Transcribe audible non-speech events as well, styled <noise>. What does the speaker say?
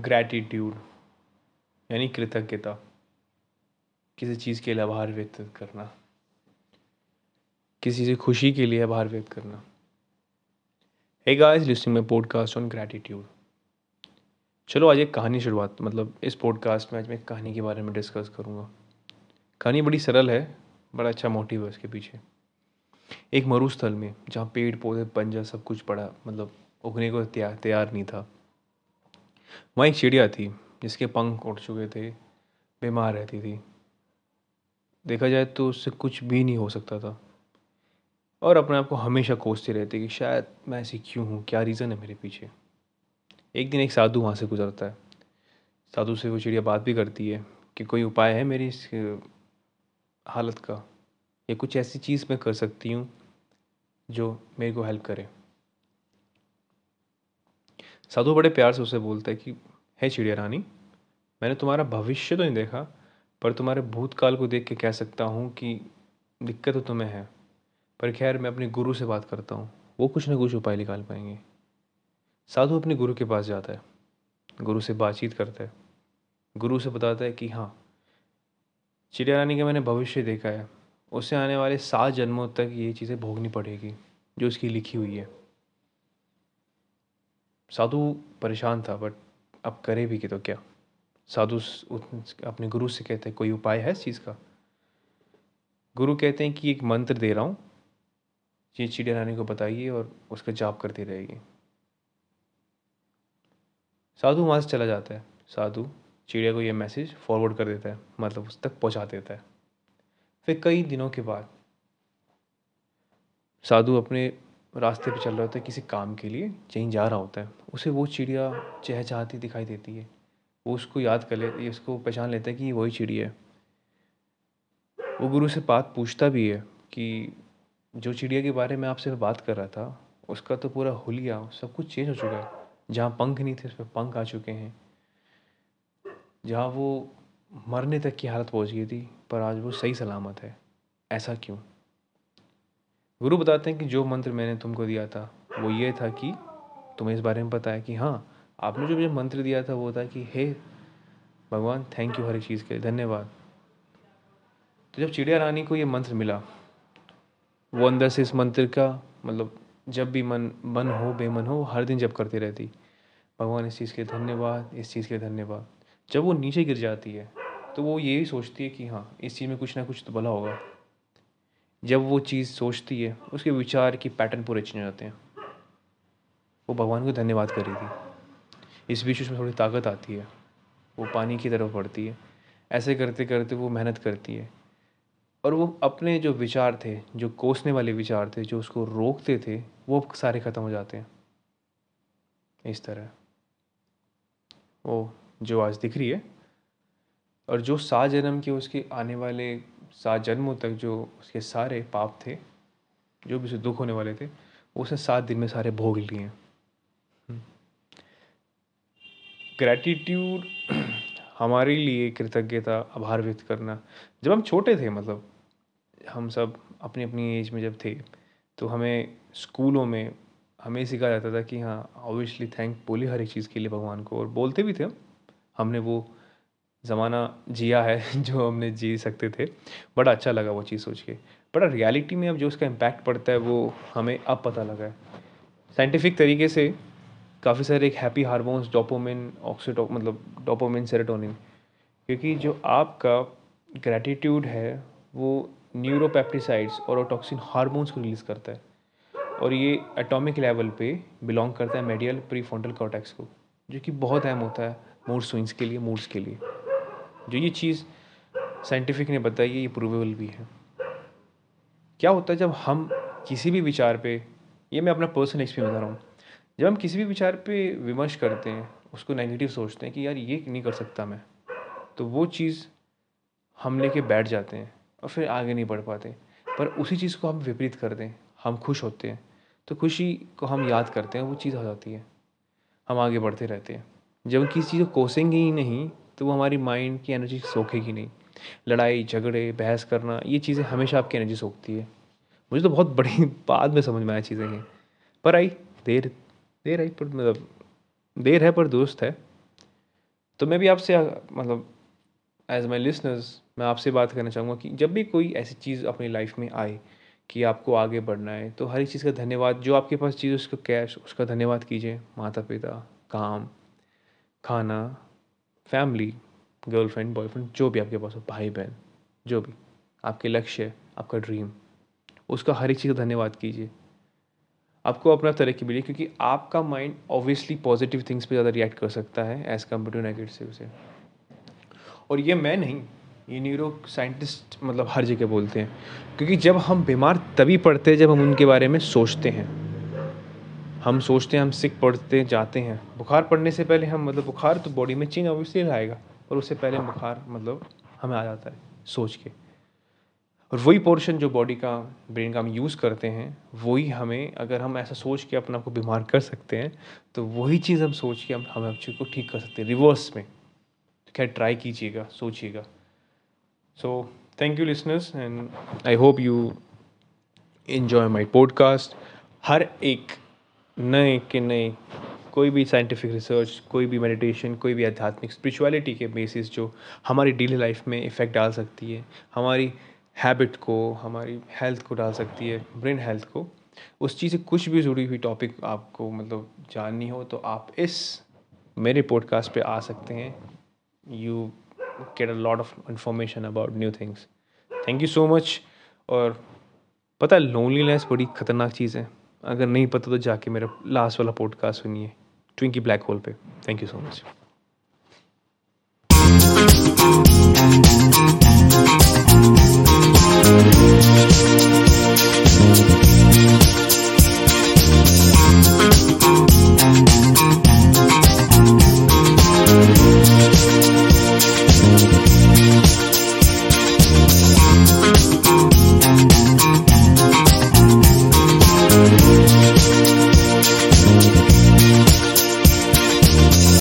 Gratitude यानी कृतज्ञता, किसी चीज़ के लिए आभार व्यक्त करना, किसी से खुशी के लिए आभार व्यक्त करना। हे गाइस लिस्टिंग में पॉडकास्ट ऑन ग्रैटिट्यूड चलो आज एक कहानी शुरुआत मतलब इस पॉडकास्ट में आज मैं एक कहानी के बारे में डिस्कस करूँगा। कहानी बड़ी सरल है, बड़ा अच्छा मोटिव है उसके पीछे। एक मरुस्थल में, जहाँ पेड़ पौधे पंजा सब कुछ पड़ा मतलब उगने को तैयार तैयार नहीं था। वहाँ एक चिड़िया थी, जिसके पंख उड़ चुके थे, बीमार रहती थी। देखा जाए तो उससे कुछ भी नहीं हो सकता था। और अपने आप को हमेशा कोसती रहती कि शायद मैं ऐसी क्यों हूँ, क्या रीज़न है मेरे पीछे? एक दिन एक साधु वहाँ से गुजरता है। साधु से वो चिड़िया बात भी करती है कि कोई उपाय है मेरी इस हालत का? या कुछ ऐसी चीज़ मैं कर सकती हूँ जो मेरे को हेल्प करे? साधु बड़े प्यार से उसे बोलता है कि, है चिड़िया रानी मैंने तुम्हारा भविष्य तो नहीं देखा, पर तुम्हारे भूतकाल को देख के कह सकता हूँ कि दिक्कत तो तुम्हें है। पर खैर, मैं अपने गुरु से बात करता हूँ, वो कुछ ना कुछ उपाय निकाल पाएँगे। साधु अपने गुरु के पास जाता है, गुरु से बातचीत करता है। गुरु से बताता है कि हाँ चिड़िया रानी का मैंने भविष्य देखा है उसे आने वाले सात जन्मों तक ये चीज़ें भोगनी पड़ेगी, जो उसकी लिखी हुई है। साधु परेशान था बट अब करे भी कि तो क्या? साधु अपने गुरु से कहते हैं, कोई उपाय है इस चीज़ का? गुरु कहते हैं कि एक मंत्र दे रहा हूँ। ये चिड़िया रानी को बताइए और उसका जाप करती रहेगी। साधु वहाँ से चला जाता है। साधु चिड़िया को ये मैसेज फॉरवर्ड कर देता है मतलब उस तक पहुँचा देता है। फिर कई दिनों के बाद साधु अपने रास्ते पे चल रहा होता है, किसी काम के लिए, कहीं जा रहा होता है, उसे वो चिड़िया चहचहाती दिखाई देती है। वो उसको याद कर लेती है, उसको पहचान लेता है कि ये वही चिड़िया है। वो गुरु से बात पूछता भी है कि जो चिड़िया के बारे में आपसे बात कर रहा था, उसका तो पूरा हुलिया, सब कुछ चेंज हो चुका है। जहाँ पंख नहीं थे, उस पर पंख आ चुके हैं। जहाँ वो मरने तक की हालत पहुँच गई थी, पर आज वो सही सलामत है। ऐसा क्यों? गुरु बताते हैं कि जो मंत्र मैंने तुमको दिया था, वो ये था कि तुम्हें इस बारे में पता है कि हाँ आपने जो मुझे मंत्र दिया था वो था कि, हे भगवान थैंक यू हर एक चीज़ के लिए, धन्यवाद। तो जब चिड़िया रानी को ये मंत्र मिला, वो अंदर से इस मंत्र का मतलब जब भी मन मन हो, बेमन हो हर दिन जब करती रहती। भगवान, इस चीज़ के धन्यवाद, इस चीज़ के धन्यवाद। जब वो नीचे गिर जाती है तो वो यही सोचती है कि हाँ इस चीज़ में कुछ ना कुछ तो भला होगा। जब वो चीज़ सोचती है, उसके विचार की पैटर्न पूरे चेंज हो जाते हैं। वो भगवान को धन्यवाद कर रही थी। इस बीच उसमें थोड़ी ताकत आती है। वो पानी की तरफ़ बढ़ती है। ऐसे करते करते वो मेहनत करती है। और वो अपने जो विचार थे, जो कोसने वाले विचार थे, जो उसको रोकते थे, वो सारे ख़त्म हो जाते हैं। इस तरह। वो जो आज दिख रही है, और जो सात जन्म के उसके आने वाले सात जन्मों तक जो उसके सारे पाप थे, जो भी उसे दुख होने वाले थे, वो उसने सात दिन में सारे भोग लिए। ग्रैटिट्यूड हमारे लिए कृतज्ञता, आभार व्यक्त करना। जब हम छोटे थे मतलब हम सब अपनी अपनी एज में जब थे तो हमें स्कूलों में हमें सिखाया जाता था कि हाँ ऑब्वियसली थैंक बोले हर एक चीज़ के लिए भगवान को, और बोलते भी थे हमने वो ज़माना जिया है, <laughs> जो हमने जी सकते थे। बड़ा अच्छा लगा वो चीज़ सोच के। बड़ा रियलिटी में अब जो उसका इम्पैक्ट पड़ता है, वो हमें अब पता लगा है। साइंटिफिक तरीके से काफ़ी सारे एक हैप्पी हार्मोन्स डोपोमिन ऑक्सीटो मतलब डोपोमिन सेरोटोनिन क्योंकि जो आपका ग्रेटिट्यूड है, वो न्यूरोपेप्टिसाइड्स और टॉक्सिन हार्मोन्स को रिलीज़ करता है। और ये एटॉमिक लेवल पे बिलोंग करता है मेडियल प्री फ्रंटल कॉर्टेक्स को, जो कि बहुत अहम होता है मूड स्विंग्स के लिए मूड्स के लिए। जो ये चीज़ साइंटिफिक ने बताई है, ये प्रूवेबल भी है। क्या होता है जब हम किसी भी विचार पे, ये मैं अपना पर्सनल एक्सपीरियंस बता रहा हूँ, जब हम किसी भी विचार पे विमर्श करते हैं, उसको नेगेटिव सोचते हैं कि यार ये नहीं कर सकता मैं तो वो चीज़ हम लेके बैठ जाते हैं और फिर आगे नहीं बढ़ पाते। पर उसी चीज़ को हम विपरीत कर दें, हम खुश होते हैं तो खुशी को हम याद करते हैं, वो चीज़ हो जाती है। हम आगे बढ़ते रहते हैं। जब किसी चीज़ को कोसेंगे ही नहीं तो वो हमारी माइंड की एनर्जी सोखेगी नहीं। लड़ाई, झगड़े, बहस करना, ये चीज़ें हमेशा आपकी एनर्जी सोखती है। मुझे तो बहुत बड़ी <laughs> बाद में समझ में आया चीज़ें हैं। पर आई, देर देर आई, पर मतलब देर है पर दोस्त है। तो मैं भी आपसे मतलब एज माई लिसनर्स मैं आपसे बात करना चाहूँगा कि जब भी कोई ऐसी चीज़ अपनी लाइफ में आए कि आपको आगे बढ़ना है तो हर एक चीज़ का धन्यवाद। जो आपके पास चीज़ उसका कैश उसका धन्यवाद कीजिए। माता पिता काम, खाना फैमिली, गर्लफ्रेंड, बॉयफ्रेंड, जो भी आपके पास हो भाई बहन जो भी, आपके लक्ष्य, आपका ड्रीम उसका हर एक चीज़ का धन्यवाद कीजिए। आपको अपना तरक्की मिली क्योंकि आपका माइंड ऑब्वियसली पॉजिटिव थिंग्स पे ज़्यादा रिएक्ट कर सकता है एज़ कंपेयर टू नेगेटिव से। और ये मैं नहीं, ये न्यूरो साइंटिस्ट मतलब हर जगह बोलते हैं, क्योंकि जब हम बीमार तभी पड़ते हैं जब हम उनके बारे में सोचते हैं। हम सोचते हैं, हम सिक पड़ते जाते हैं। बुखार पड़ने से पहले हम मतलब बुखार तो बॉडी में चेंज ऑब्वियसली लाएगा और उससे पहले बुखार मतलब हमें आ जाता है, सोच के। और वही पोर्शन जो बॉडी का ब्रेन का हम यूज़ करते हैं, वही हमें, अगर हम ऐसा सोच के अपने आप को बीमार कर सकते हैं तो वही चीज़ हम सोच के हम, हमें अपने को ठीक कर सकते हैं रिवर्स में। तो क्या ट्राई कीजिएगा, सोचिएगा। So thank you listeners and I hope you enjoy my podcast हर एक नए कि नए कोई भी साइंटिफिक रिसर्च कोई भी मेडिटेशन कोई भी आध्यात्मिक स्पिरिचुअलिटी के बेसिस जो हमारी डेली लाइफ में इफ़ेक्ट डाल सकती है, हमारी हैबिट को, हमारी हेल्थ को डाल सकती है ब्रेन हेल्थ को, उस चीज़ से कुछ भी जुड़ी हुई टॉपिक आपको मतलब जाननी हो तो आप इस मेरे पॉडकास्ट पे आ सकते हैं। You get a lot of information about new things thank you so much और पता है लोनलीनेस बड़ी ख़तरनाक चीज़ है। अगर नहीं पता तो जाके मेरा लास्ट वाला पॉडकास्ट सुनिए ट्विंकी ब्लैक होल पे। Thank you so much